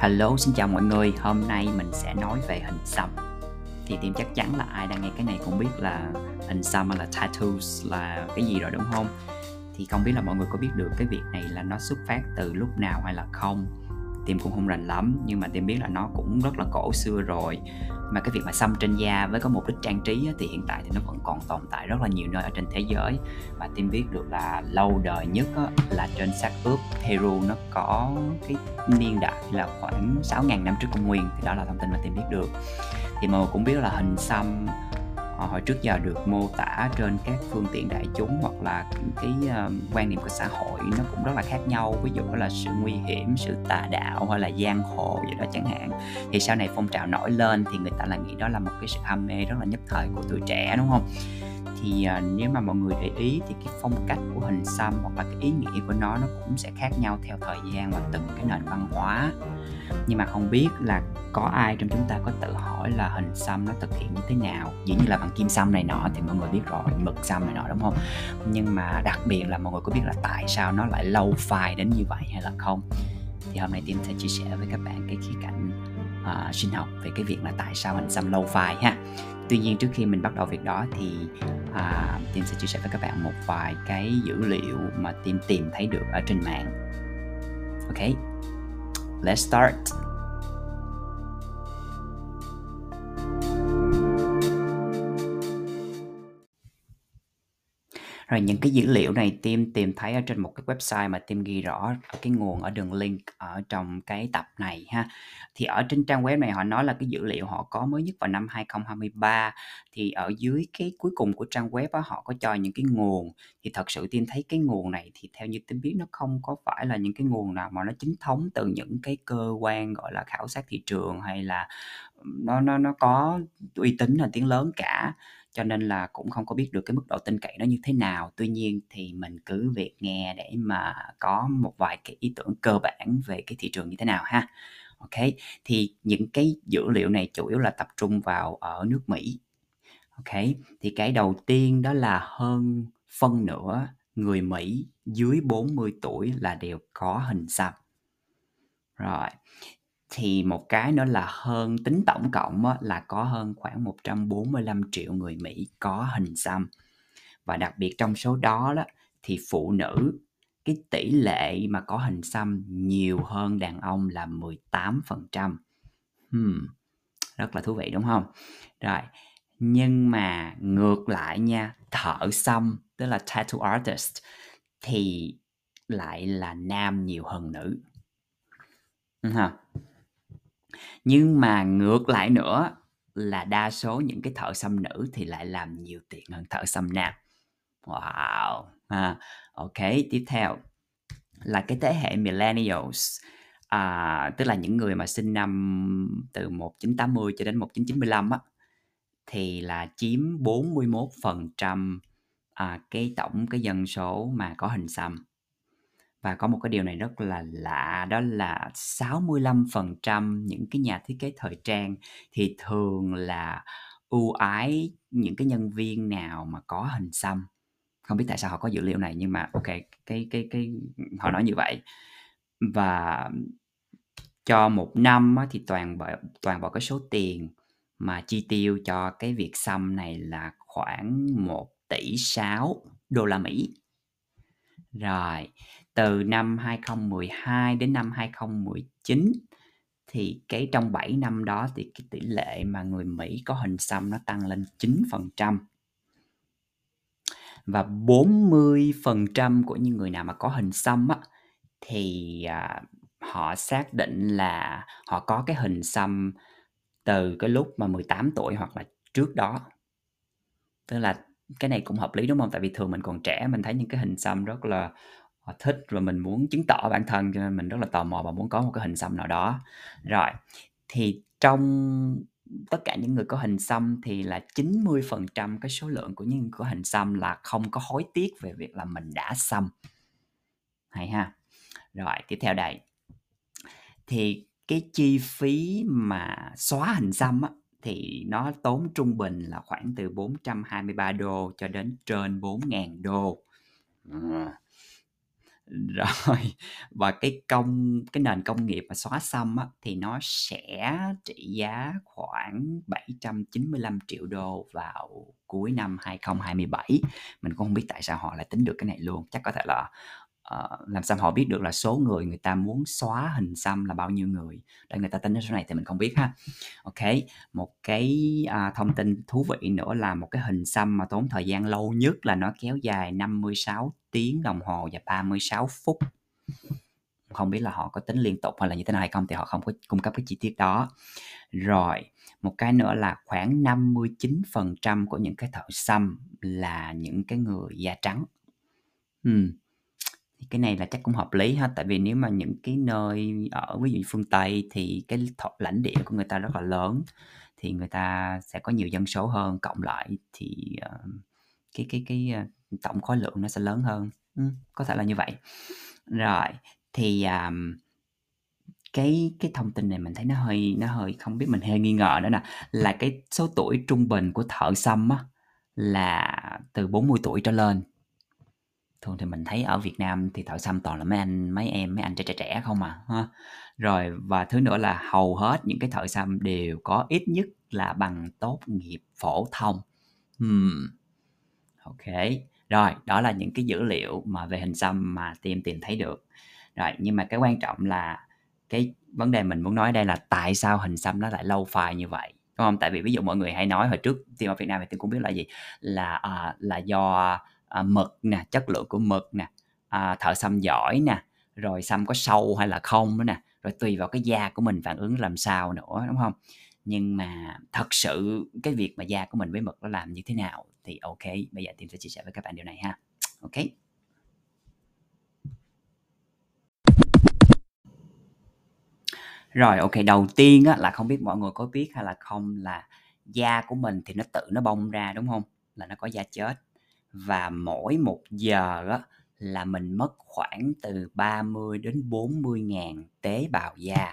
Hello, xin chào mọi người. Hôm nay mình sẽ nói về hình xăm. Thì tìm chắc chắn là ai đang nghe cái này cũng biết là hình xăm hay là tattoos là cái gì rồi đúng không? Thì không biết là mọi người có biết được cái việc này là nó xuất phát từ lúc nào hay là không? Tìm cũng không rành lắm, nhưng mà tìm biết là nó cũng rất là cổ xưa rồi. Mà cái việc mà xăm trên da với có mục đích trang trí thì hiện tại thì nó vẫn còn tồn tại rất là nhiều nơi ở trên thế giới. Và tim biết được là lâu đời nhất là trên xác ướp Peru. Nó có cái niên đại là khoảng 6.000 năm trước công nguyên, thì đó là thông tin mà tim biết được. Thì mọi người cũng biết là hình xăm họ hồi trước giờ được mô tả trên các phương tiện đại chúng hoặc là cái uh, quan niệm của xã hội nó cũng rất là khác nhau. Ví dụ là sự nguy hiểm sự tà đạo hay là giang hồ gì đó chẳng hạn. Thì sau này phong trào nổi lên thì người ta là nghĩ đó là một cái sự ham mê rất là nhất thời của tuổi trẻ đúng không? Thì à, nếu mà mọi người để ý thì cái phong cách của hình xăm hoặc là cái ý nghĩa của nó nó cũng sẽ khác nhau theo thời gian và từng cái nền văn hóa. Nhưng mà không biết là có ai trong chúng ta có tự hỏi là hình xăm nó thực hiện như thế nào? Dĩ nhiên là bằng kim xăm này nọ thì mọi người biết rồi mực xăm này nọ đúng không? Nhưng mà đặc biệt là mọi người có biết là tại sao nó lại lâu phai đến như vậy hay là không? Thì hôm nay tim sẽ chia sẻ với các bạn cái khía cạnh uh, sinh học về cái việc là tại sao hình xăm lâu phai ha tuy nhiên trước khi mình bắt đầu việc đó thì à, Tim sẽ chia sẻ với các bạn một vài cái dữ liệu mà Tim tìm thấy được ở trên mạng. Ok let's start. Rồi những cái dữ liệu này Tim tìm thấy ở trên một cái website mà Tim ghi rõ ở cái nguồn ở đường link ở trong cái tập này ha. Thì ở trên trang web này họ nói là cái dữ liệu họ có mới nhất vào năm 2023 thì ở dưới cái cuối cùng của trang web đó họ có cho những cái nguồn. Thì thật sự Tim thấy cái nguồn này thì theo như Tim biết nó không có phải là những cái nguồn nào mà nó chính thống từ những cái cơ quan, gọi là, khảo sát thị trường hay là nó nó nó có uy tín là tiếng lớn cả cho nên là cũng không có biết được cái mức độ tin cậy nó như thế nào. Tuy nhiên thì mình cứ việc nghe để mà có một vài cái ý tưởng cơ bản về cái thị trường như thế nào ha. Ok, thì những cái dữ liệu này chủ yếu là tập trung vào ở nước mỹ. Ok, thì cái đầu tiên đó là hơn phân nửa người mỹ dưới 40 tuổi là đều có hình xăm. Rồi thì một cái nữa là hơn tính tổng cộng á, là có hơn khoảng 145 triệu người Mỹ có hình xăm. Và đặc biệt trong số đó đó thì phụ nữ cái tỷ lệ mà có hình xăm nhiều hơn đàn ông là 18%. Hmm, rất là thú vị đúng không? Rồi, nhưng mà ngược lại nha, thợ xăm tức là tattoo artist thì lại là nam nhiều hơn nữ. Ha. Nhưng mà ngược lại nữa là đa số những cái thợ xăm nữ thì lại làm nhiều tiền hơn thợ xăm nam. Wow! À, ok, tiếp theo là cái thế hệ millennials à, tức là những người mà sinh năm từ 1980 cho đến 1995 á thì là chiếm 41% à, cái tổng cái dân số mà có hình xăm và có một cái điều này rất là lạ đó là 65% những cái nhà thiết kế thời trang thì thường là ưu ái những cái nhân viên nào mà có hình xăm. Không biết tại sao họ có dữ liệu này nhưng mà ok cái cái cái họ nói như vậy. Và cho một năm thì toàn bộ toàn bộ cái số tiền mà chi tiêu cho cái việc xăm này là khoảng 1 tỷ 6 đô la Mỹ. Rồi, từ năm 2012 đến năm 2019 thì cái trong 7 năm đó thì cái tỷ lệ mà người Mỹ có hình xăm nó tăng lên 9%. Và 40% của những người nào mà có hình xăm á thì à, họ xác định là họ có cái hình xăm từ cái lúc mà 18 tuổi hoặc là trước đó. Tức là cái này cũng hợp lý đúng không? Tại vì thường mình còn trẻ mình thấy những cái hình xăm rất là Họ thích và mình muốn chứng tỏ bản thân cho nên mình rất là tò mò và muốn có một cái hình xăm nào đó. Rồi, thì trong tất cả những người có hình xăm thì là 90% cái số lượng của những người có hình xăm là không có hối tiếc về việc là mình đã xăm. Hay ha. Rồi, tiếp theo đây. Thì cái chi phí mà xóa hình xăm á thì nó tốn trung bình là khoảng từ 423 đô cho đến trên 4.000 đô. À Rồi, và cái công cái nền công nghiệp mà xóa xăm á, thì nó sẽ trị giá khoảng 795.000.000 vào cuối năm 2027. Mình cũng không biết tại sao họ lại tính được cái này luôn, chắc có thể là, Ờ, làm sao họ biết được là số người người ta muốn xóa hình xăm là bao nhiêu người để người ta tính ra số này thì mình không biết ha. ok một cái, uh, thông tin thú vị nữa là một cái hình xăm mà tốn thời gian lâu nhất là nó kéo dài 56 tiếng đồng hồ và 36 phút. Không biết là họ có tính liên tục hay là như thế nào hay không thì họ không có cung cấp cái chi tiết đó. Rồi, một cái nữa là khoảng 59% của những cái thợ xăm là những cái người da trắng. hmm thì cái này là chắc cũng hợp lý ha, tại vì nếu mà những cái nơi ở ví dụ như phương Tây thì cái th lãnh địa của người ta rất là lớn, thì người ta sẽ có nhiều dân số hơn, cộng lại thì, ờ, cái cái cái, ờ, tổng khối lượng nó sẽ lớn hơn. Ừm, có thể là như vậy. Rồi, thì, à, cái cái thông tin này mình thấy nó hơi nó hơi không biết mình hơi nghi ngờ nữa nè, là cái số tuổi trung bình của thợ xăm á là từ 40 tuổi trở lên. Thường thì mình thấy ở Việt Nam thì thợ xăm toàn là mấy anh mấy em, mấy anh trẻ, trẻ, trẻ không à ha. Rồi và thứ nữa là hầu hết những cái thợ xăm đều có ít nhất là bằng tốt nghiệp phổ thông. Ừm. Ok. rồi, đó là những cái dữ liệu mà về hình xăm mà team tìm thấy được. Rồi, nhưng mà cái quan trọng là cái vấn đề mình muốn nói đây là tại sao hình xăm nó lại lâu phai như vậy, đúng không Tại vì ví dụ mọi người hay nói hồi trước team ở Việt Nam thì team cũng biết là gì, là, à, là do, à, mực nè, chất lượng của mực nè, à, thợ xăm giỏi nè, rồi xăm có sâu hay là không nữa nè, rồi tùy vào cái da của mình phản ứng làm sao nữa, đúng không Nhưng mà thật sự cái việc mà da của mình với mực nó làm như thế nào thì ok bây giờ tìm sẽ chia sẻ với các bạn điều này ha. ok. Rồi, ok đầu tiên á là không biết mọi người có biết hay là không là da của mình thì nó tự nó bong ra, đúng không Là nó có da chết và mỗi một giờ á là mình mất khoảng từ 30 đến 40.000 tế bào da.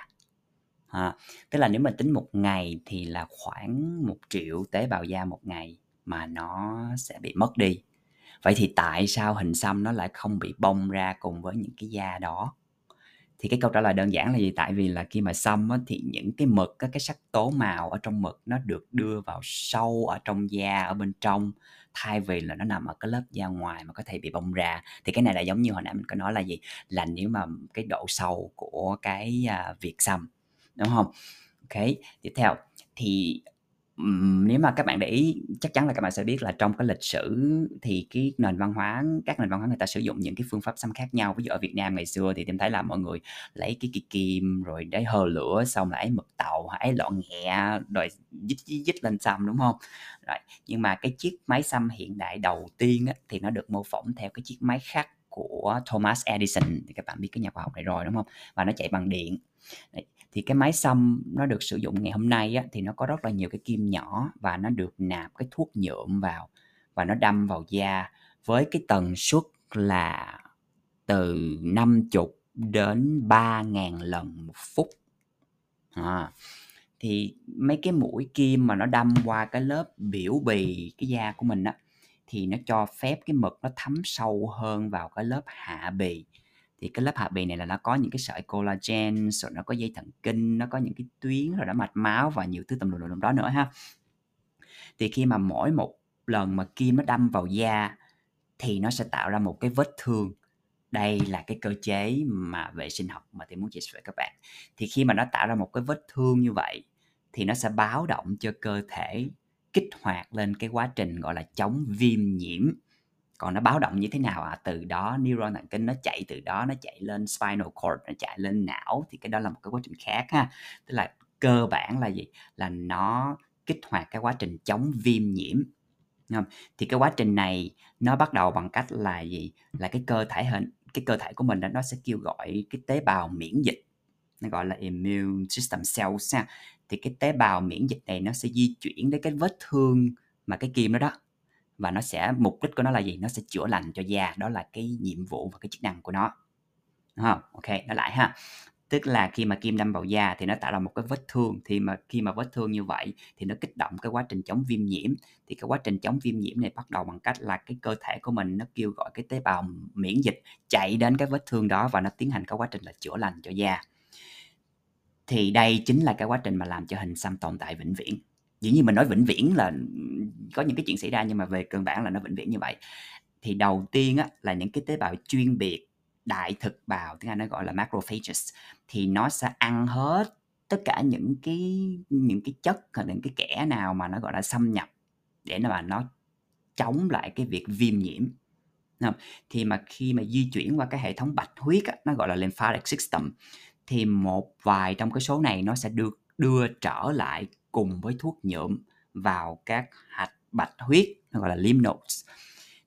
À, tức là nếu mình tính một ngày thì là khoảng 1 triệu tế bào da một ngày mà nó sẽ bị mất đi. Vậy thì tại sao hình xăm nó lại không bị bong ra cùng với những cái da đó? Thì cái câu trả lời đơn giản là gì? Tại vì là khi mà xăm á thì những cái mực các cái sắc tố màu ở trong mực nó được đưa vào sâu ở trong da ở bên trong, thay vì là nó nằm ở cái lớp da ngoài mà có thể bị bong ra. Thì cái này là giống như hồi nãy mình có nói là gì? Là nếu mà cái độ sâu của cái, à, uh, việc xăm, đúng không? Ok tiếp theo thì, ừm, nếu mà các bạn để ý chắc chắn là các bạn sẽ biết là trong cái lịch sử thì cái nền văn hóa các nền văn hóa người ta sử dụng những cái phương pháp xăm khác nhau. Ví dụ ở Việt Nam ngày xưa thì team thấy là mọi người lấy cái cây kim rồi để hơ lửa xong là ấy mực tàu, ấy lọ nghẹ rồi dít, dít, dít lên xăm, đúng hông? Rồi, nhưng mà cái chiếc máy xăm hiện đại đầu tiên á thì nó được mô phỏng theo cái chiếc máy khắc của Thomas Edison, thì các bạn biết cái nhà khoa học này rồi, đúng không Và nó chạy bằng điện. Đấy, thì cái máy xăm nó được sử dụng ngày hôm nay á thì nó có rất là nhiều cái kim nhỏ và nó được nạp cái thuốc nhuộm vào và nó đâm vào da với cái tần suất là từ 50 đến 3.000 lần một phút. À, thì mấy cái mũi kim mà nó đâm qua cái lớp biểu bì cái da của mình á, thì nó cho phép cái mực nó thấm sâu hơn vào cái lớp hạ bì. Thì cái lớp hạ bì này là nó có những cái sợi collagen, rồi nó có dây thần kinh, nó có những cái tuyến, rồi nó mạch máu và nhiều thứ tùm lum, tùm lum đó nữa ha. Thì khi mà mỗi một lần mà kim nó đâm vào da thì nó sẽ tạo ra một cái vết thương. Đây là cái cơ chế mà vệ sinh học mà tôi muốn chia sẻ với các bạn. Thì khi mà nó tạo ra một cái vết thương như vậy thì nó sẽ báo động cho cơ thể kích hoạt lên cái quá trình, gọi là, chống viêm nhiễm. Còn nó báo động như thế nào? À, từ đó neuron thần kinh nó chạy từ đó nó chạy lên spinal cord, nó chạy lên não thì cái đó là một cái quá trình khác ha. Tức là cơ bản là gì? Là nó kích hoạt cái quá trình chống viêm nhiễm, không? Thì cái quá trình này nó bắt đầu bằng cách là gì? Là cái cơ thể hình cái cơ thể của mình đó nó sẽ kêu gọi cái tế bào miễn dịch, nó gọi là immune system cells ha. Thì cái tế bào miễn dịch này nó sẽ di chuyển đến cái vết thương mà cái kim đó đó, và nó sẽ mục đích của nó là gì? Nó sẽ chữa lành cho da, đó là cái nhiệm vụ và cái chức năng của nó. Đúng không ok nó lại ha. tức là khi mà kim đâm vào da thì nó tạo ra một cái vết thương thì mà khi mà vết thương như vậy thì nó kích động cái quá trình chống viêm nhiễm thì cái quá trình chống viêm nhiễm này bắt đầu bằng cách là cái cơ thể của mình nó kêu gọi cái tế bào miễn dịch chạy đến cái vết thương đó và nó tiến hành cái quá trình là chữa lành cho da thì đây chính là cái quá trình mà làm cho hình xăm tồn tại vĩnh viễn. Dĩ nhiên mình nói vĩnh viễn là ừ, có những cái chuyện xảy ra nhưng mà về cơ bản là nó vĩnh viễn như vậy. Thì đầu tiên á, là những cái tế bào chuyên biệt đại thực bào tiếng Anh nó gọi là macrophages thì nó sẽ ăn hết tất cả những cái những cái chất hoặc những cái kẻ nào mà nó gọi là xâm nhập để mà nó chống lại cái việc viêm nhiễm. Thì mà khi mà di chuyển qua cái hệ thống bạch huyết á, nó gọi là lymphatic system thì một vài trong cái số này nó sẽ được đưa trở lại cùng với thuốc nhuộm vào các hạch bạch huyết gọi là lymph nodes.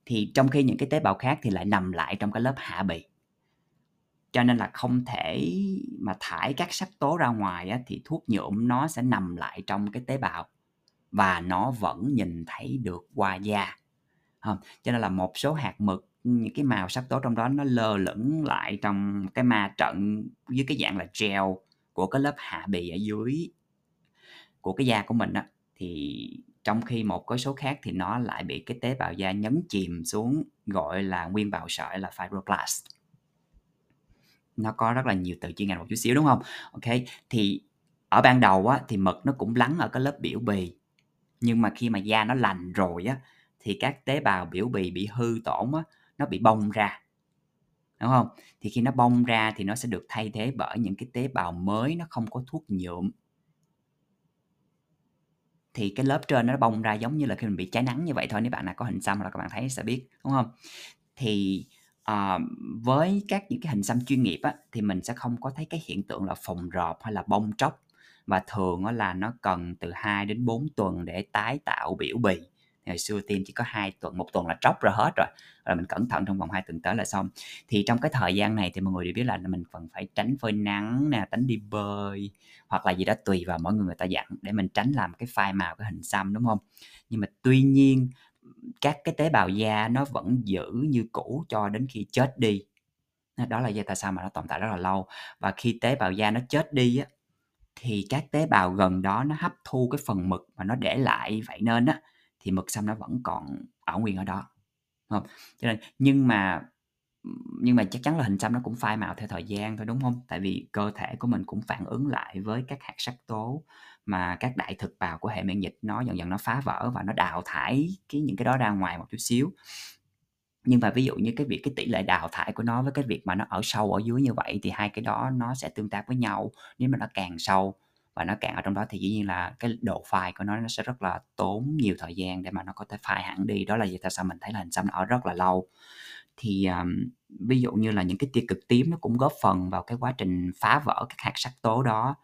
Thì trong khi những cái tế bào khác thì lại nằm lại trong cái lớp hạ bì. Cho nên là không thể mà thải các sắc tố ra ngoài á, thì thuốc nhuộm nó sẽ nằm lại trong cái tế bào và nó vẫn nhìn thấy được qua da. Không? cho nên là một số hạt mực những cái màu sắc tố trong đó nó lơ lửng lại trong cái ma trận dưới cái dạng là gel của cái lớp hạ bì ở dưới của cái da của mình á. Thì trong khi một cái số khác thì nó lại bị cái tế bào da nhấn chìm xuống, gọi là nguyên bào sợi là fibroblast. Nó có rất là nhiều từ chuyên ngành một chút xíu, đúng không? Ok, thì ở ban đầu á, thì mực nó cũng lắng ở cái lớp biểu bì. Nhưng mà khi mà da nó lành rồi á, thì các tế bào biểu bì bị hư tổn á nó bị bong ra đúng không? Thì khi nó bong ra thì nó sẽ được thay thế bởi những cái tế bào mới nó không có thuốc nhuộm. Thì cái lớp trên nó bong ra giống như là khi mình bị cháy nắng như vậy thôi nếu bạn nào có hình xăm là các bạn thấy sẽ biết đúng không? Thì uh, với các những cái hình xăm chuyên nghiệp á, thì mình sẽ không có thấy cái hiện tượng là phồng rộp hay là bong tróc. Và thường là nó cần từ 2 đến 4 tuần để tái tạo biểu bì ngày xưa tiêm chỉ có hai tuần, một tuần là tróc ra hết rồi. Rồi mình cẩn thận trong vòng 2 tuần tới là xong. Thì trong cái thời gian này thì mọi người đều biết là mình cần phải tránh phơi nắng nè, tránh đi bơi, hoặc là gì đó, tùy vào mỗi người người ta dặn để mình tránh làm cái phai màu, cái hình xăm, đúng không? Nhưng mà tuy nhiên, các cái tế bào da nó vẫn giữ như cũ cho đến khi chết đi. Đó là do tại sao mà nó tồn tại rất là lâu. Và khi tế bào da nó chết đi á, thì các tế bào gần đó nó hấp thu cái phần mực mà nó để lại vậy nên á thì mực xăm nó vẫn còn ở nguyên ở đó không? Cho nên, nhưng mà nhưng mà chắc chắn là hình xăm nó cũng phai màu theo thời gian thôi, đúng không? Tại vì cơ thể của mình cũng phản ứng lại với các hạt sắc tố mà các đại thực bào của hệ miễn dịch nó dần dần nó phá vỡ và nó đào thải cái, những cái đó ra ngoài một chút xíu. Nhưng mà ví dụ như cái việc, cái tỷ lệ đào thải của nó với cái việc mà nó ở sâu ở dưới như vậy thì hai cái đó nó sẽ tương tác với nhau, nếu mà nó càng sâu và nó cạn ở trong đó thì dĩ nhiên là cái độ phai của nó nó sẽ rất là tốn nhiều thời gian để mà nó có thể phai hẳn đi. Đó là vì tại sao mình thấy là hình xăm nó ở rất là lâu. Thì um, ví dụ như là những cái tia cực tím nó cũng góp phần vào cái quá trình phá vỡ các hạt sắc tố đó.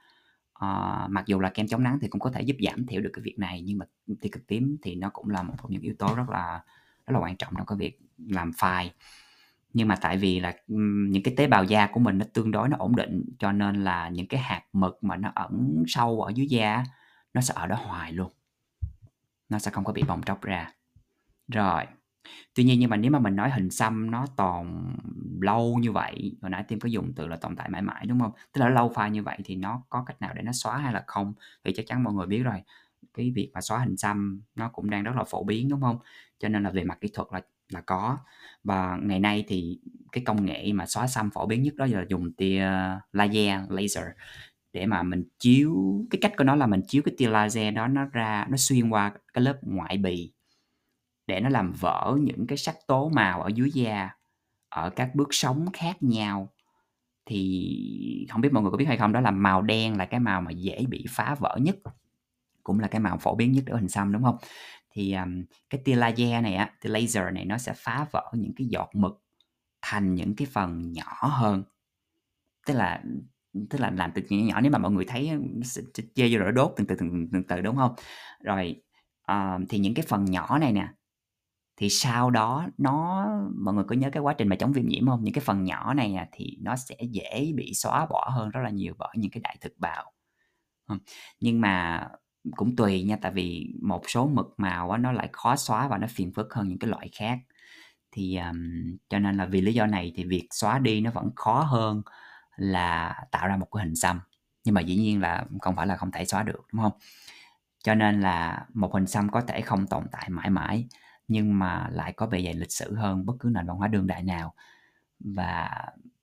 Uh, mặc dù là kem chống nắng thì cũng có thể giúp giảm thiểu được cái việc này nhưng mà tia cực tím thì nó cũng là một trong những yếu tố rất là rất là quan trọng trong cái việc làm phai nhưng mà tại vì là những cái tế bào da của mình nó tương đối nó ổn định, cho nên là những cái hạt mực mà nó ẩn sâu ở dưới da nó sẽ ở đó hoài luôn. Nó sẽ không có bị bong tróc ra. Rồi, tuy nhiên nhưng mà nếu mà mình nói hình xăm nó tồn lâu như vậy, hồi nãy tim có dùng từ là tồn tại mãi mãi, đúng không? Tức là lâu phai như vậy thì nó có cách nào để nó xóa hay là không? Thì chắc chắn mọi người biết rồi, cái việc mà xóa hình xăm nó cũng đang rất là phổ biến, đúng không? Cho nên là về mặt kỹ thuật là là có. Và ngày nay thì cái công nghệ mà xóa xăm phổ biến nhất đó là dùng tia laser laser để mà mình chiếu, cái cách của nó là mình chiếu cái tia laser đó nó ra, nó xuyên qua cái lớp ngoại bì để nó làm vỡ những cái sắc tố màu ở dưới da, ở các bước sóng khác nhau. Thì không biết mọi người có biết hay không, đó là màu đen là cái màu mà dễ bị phá vỡ nhất, cũng là cái màu phổ biến nhất ở hình xăm, đúng không? Thì um, cái tia laser này á tia laser này nó sẽ phá vỡ những cái giọt mực thành những cái phần nhỏ hơn. Tức là tức là làm từ nhỏ nhỏ nếu mà mọi người thấy dây rồi đốt từng từ từng, từ, từ đúng không? Rồi uh, thì những cái phần nhỏ này nè thì sau đó nó mọi người có nhớ cái quá trình mà chống viêm nhiễm không? Những cái phần nhỏ này à, thì nó sẽ dễ bị xóa bỏ hơn rất là nhiều bởi những cái đại thực bào. Nhưng mà cũng tùy nha tại vì một số mực màu á, nó lại khó xóa và nó phiền phức hơn những cái loại khác. Thì um, cho nên là vì lý do này thì việc xóa đi nó vẫn khó hơn là tạo ra một cái hình xăm. Nhưng mà dĩ nhiên là không phải là không thể xóa được đúng không? Cho nên là một hình xăm có thể không tồn tại mãi mãi nhưng mà lại có bề dày lịch sử hơn bất cứ nền văn hóa đương đại nào. Và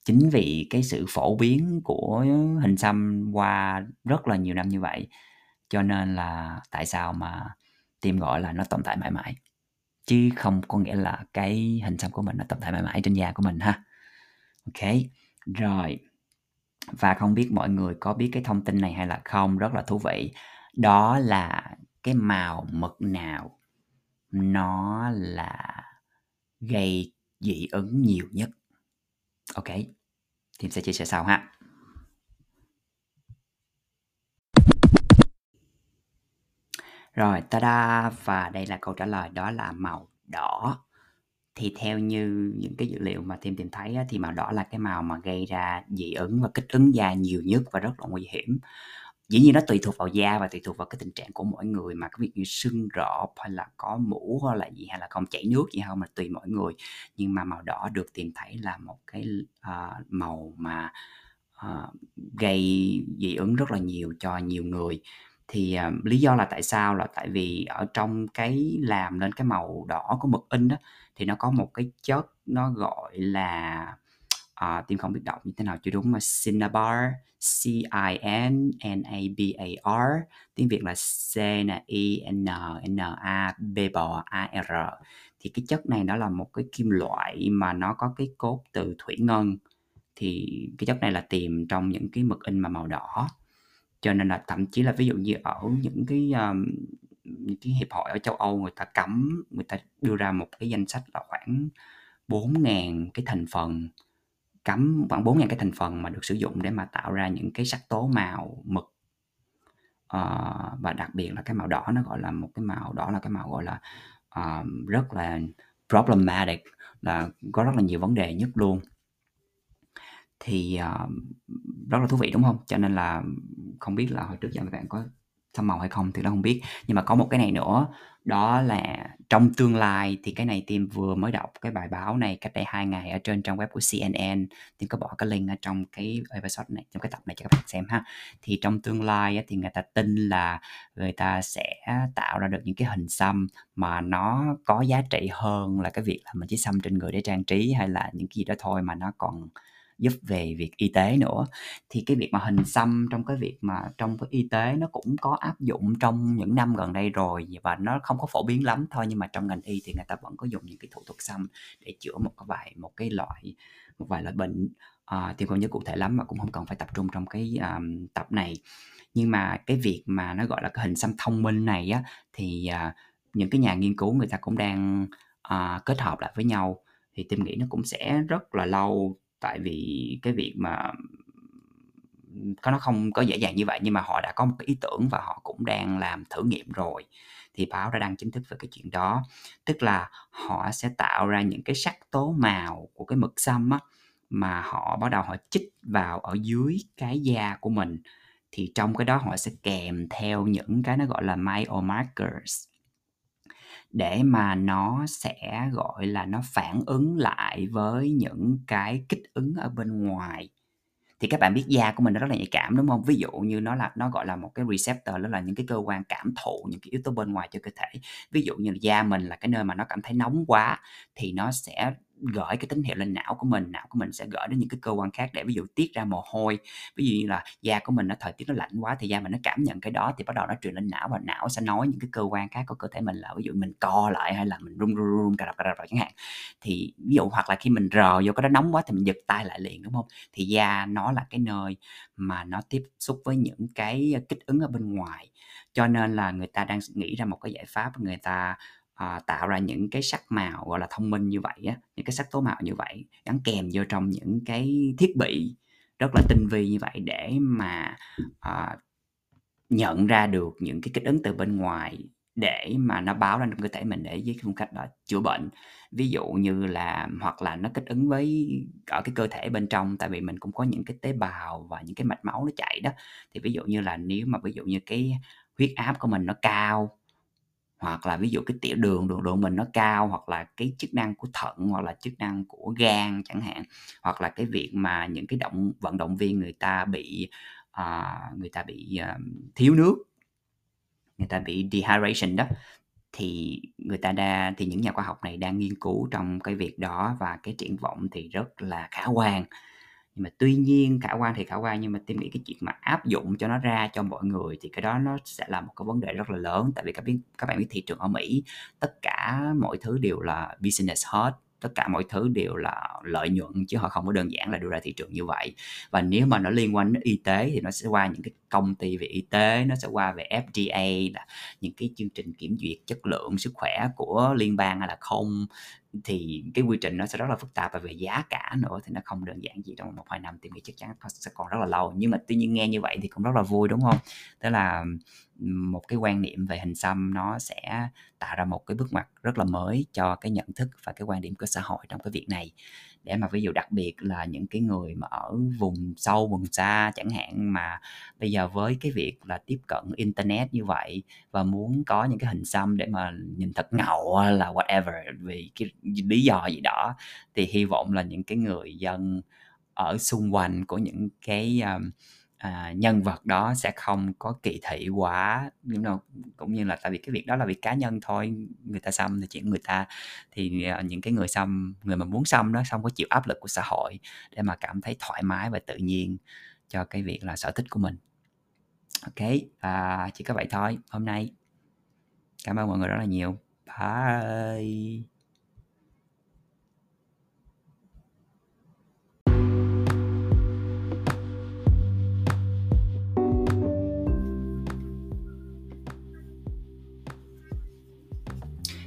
chính vì cái sự phổ biến của hình xăm qua rất là nhiều năm như vậy cho nên là tại sao mà tìm gọi là nó tồn tại mãi mãi, chứ không có nghĩa là cái hình xăm của mình nó tồn tại mãi mãi trên da của mình ha. Ok, rồi. Và không biết mọi người có biết cái thông tin này hay là không, rất là thú vị. Đó là cái màu mực nào? Nó là gây dị ứng nhiều nhất. Ok thì sẽ chia sẻ sau ha. Rồi ta-da và đây là câu trả lời đó là màu đỏ. Thì theo như những cái dữ liệu mà team tìm thấy á, thì màu đỏ là cái màu mà gây ra dị ứng và kích ứng da nhiều nhất và rất là nguy hiểm. Dĩ nhiên nó tùy thuộc vào da và tùy thuộc vào cái tình trạng của mỗi người mà cái việc như sưng rọ hay là có mũ hay là gì hay là không chảy nước gì không là tùy mỗi người. Nhưng mà màu đỏ được tìm thấy là một cái uh, màu mà uh, gây dị ứng rất là nhiều cho nhiều người thì uh, lý do là tại sao? Là tại vì ở trong cái làm nên cái màu đỏ của mực in đó thì nó có một cái chất nó gọi là à, tim không biết đọc như thế nào chưa đúng mà? Cinnabar C I N N A B A R tiếng Việt là C N I N N A B b A R. Thì cái chất này nó là một cái kim loại mà nó có cái cốt từ thủy ngân. Thì cái chất này là tìm trong những cái mực in mà màu đỏ cho nên là thậm chí là ví dụ như ở những cái um, những cái hiệp hội ở châu Âu người ta cấm người ta đưa ra một cái danh sách là khoảng 4.000 cái thành phần cấm khoảng 4.000 cái thành phần mà được sử dụng để mà tạo ra những cái sắc tố màu mực. Uh, và đặc biệt là cái màu đỏ nó gọi là một cái màu đỏ là cái màu gọi là uh, rất là problematic là có rất là nhiều vấn đề nhất luôn thì uh, rất là thú vị đúng không? Cho nên là không biết là hồi trước giờ các bạn có xăm màu hay không thì nó không biết. Nhưng mà có một cái này nữa đó là trong tương lai thì cái này tim vừa mới đọc cái bài báo này cách đây hai ngày ở trên trang web của CNN tim có bỏ cái link ở trong cái episode này trong cái tập này cho các bạn xem ha. Thì trong tương lai thì người ta tin là người ta sẽ tạo ra được những cái hình xăm mà nó có giá trị hơn là cái việc là mình chỉ xăm trên người để trang trí hay là những cái gì đó thôi mà nó còn giúp về việc y tế nữa. Thì cái việc mà hình xăm trong cái việc mà trong cái y tế nó cũng có áp dụng trong những năm gần đây rồi và nó không có phổ biến lắm thôi nhưng mà trong ngành y thì người ta vẫn có dùng những cái thủ thuật xăm để chữa một cái vài một cái loại một vài loại bệnh. À, thì không nhớ cụ thể lắm mà cũng không cần phải tập trung trong cái um, tập này. Nhưng mà cái việc mà nó gọi là cái hình xăm thông minh này á thì uh, những cái nhà nghiên cứu người ta cũng đang uh, kết hợp lại với nhau. Thì tim nghĩ nó cũng sẽ rất là lâu tại vì cái việc mà, có, nó không có dễ dàng như vậy, nhưng mà họ đã có một cái ý tưởng và họ cũng đang làm thử nghiệm rồi, thì báo đã đăng chính thức về cái chuyện đó. Tức là họ sẽ tạo ra những cái sắc tố màu của cái mực xăm á, mà họ bắt đầu họ chích vào ở dưới cái da của mình. Thì trong cái đó họ sẽ kèm theo những cái nó gọi là biomarkers để mà nó sẽ, gọi là, nó phản ứng lại với những cái kích ứng ở bên ngoài. Thì các bạn biết da của mình nó rất là nhạy cảm, đúng không? Ví dụ như nó là, nó, gọi là, một cái receptor, đó là những cái cơ quan cảm thụ, những cái yếu tố bên ngoài cho cơ thể. Ví dụ như là da mình là cái nơi mà nó cảm thấy nóng quá, thì nó sẽ gửi cái tín hiệu lên não của mình, não của mình sẽ gửi đến những cái cơ quan khác để ví dụ tiết ra mồ hôi. Ví dụ như là da của mình nó thời tiết nó lạnh quá thì da mình nó cảm nhận cái đó thì bắt đầu nó truyền lên não và não sẽ nói những cái cơ quan khác của cơ thể mình là ví dụ mình co lại hay là mình run run run cà rập cà rập chẳng hạn. Thì ví dụ hoặc là khi mình rờ vô cái đó nóng quá thì mình giật tay lại liền, đúng không? Thì da nó là cái nơi mà nó tiếp xúc với những cái kích ứng ở bên ngoài. Cho nên là người ta đang nghĩ ra một cái giải pháp, người ta à, tạo ra những cái sắc màu gọi là thông minh như vậy á những cái sắc tố màu như vậy gắn kèm vô trong những cái thiết bị rất là tinh vi như vậy để mà à, nhận ra được những cái kích ứng từ bên ngoài để mà nó báo ra trong cơ thể mình để với phương cách đó chữa bệnh. Ví dụ như là hoặc là nó kích ứng với ở cái cơ thể bên trong tại vì mình cũng có những cái tế bào và những cái mạch máu nó chạy đó. Thì ví dụ như là nếu mà ví dụ như cái huyết áp của mình nó cao hoặc là ví dụ cái tiểu đường đường độ mình nó cao hoặc là cái chức năng của thận hoặc là chức năng của gan chẳng hạn hoặc là cái việc mà những cái động vận động viên người ta bị uh, người ta bị uh, thiếu nước người ta bị dehydration đó thì người ta đa thì những nhà khoa học này đang nghiên cứu trong cái việc đó và cái triển vọng thì rất là khả quan nhưng mà tuy nhiên, khả quan thì khả quan, nhưng mà tôi nghĩ cái chuyện mà áp dụng cho nó ra cho mọi người thì cái đó nó sẽ là một cái vấn đề rất là lớn. Tại vì các biết, các bạn biết thị trường ở Mỹ, tất cả mọi thứ đều là business hot, tất cả mọi thứ đều là lợi nhuận, chứ họ không có đơn giản là đưa ra thị trường như vậy. Và nếu mà nó liên quan đến y tế thì nó sẽ qua những cái công ty về y tế, nó sẽ qua về FDA là những cái chương trình kiểm duyệt chất lượng sức khỏe của liên bang hay là không thì cái quy trình nó sẽ rất là phức tạp và về giá cả nữa thì nó không đơn giản gì trong một vài năm thì nghĩ chắc chắn sẽ còn rất là lâu. Nhưng mà tuy nhiên nghe như vậy thì cũng rất là vui, đúng không? Tức là một cái quan niệm về hình xăm nó sẽ tạo ra một cái bước ngoặt rất là mới cho cái nhận thức và cái quan điểm của xã hội trong cái việc này. Để mà ví dụ đặc biệt là những cái người mà ở vùng sâu vùng xa chẳng hạn mà bây giờ với cái việc là tiếp cận internet như vậy và muốn có những cái hình xăm để mà nhìn thật ngầu là whatever vì cái lý do gì đó thì hy vọng là những cái người dân ở xung quanh của những cái um, à, nhân vật đó sẽ không có kỳ thị quá đúng không? cũng như là tại vì cái việc đó là việc cá nhân thôi người ta xăm thì chuyện người ta thì à, những cái người xăm người mà muốn xăm đó không có chịu áp lực của xã hội để mà cảm thấy thoải mái và tự nhiên cho cái việc là sở thích của mình. Ok à, chỉ có vậy thôi. Hôm nay cảm ơn mọi người rất là nhiều. Bye.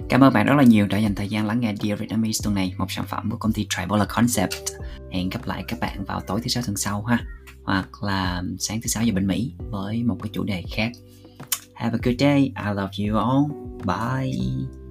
Cảm ơn bạn rất là nhiều đã dành thời gian lắng nghe Dear Vietnamese tuần này, một sản phẩm của công ty Tribola Concept. Hẹn gặp lại các bạn vào tối thứ sáu tuần sau ha, hoặc là sáng thứ sáu giờ bên Mỹ với một cái chủ đề khác. Have a good day. I love you all. Bye.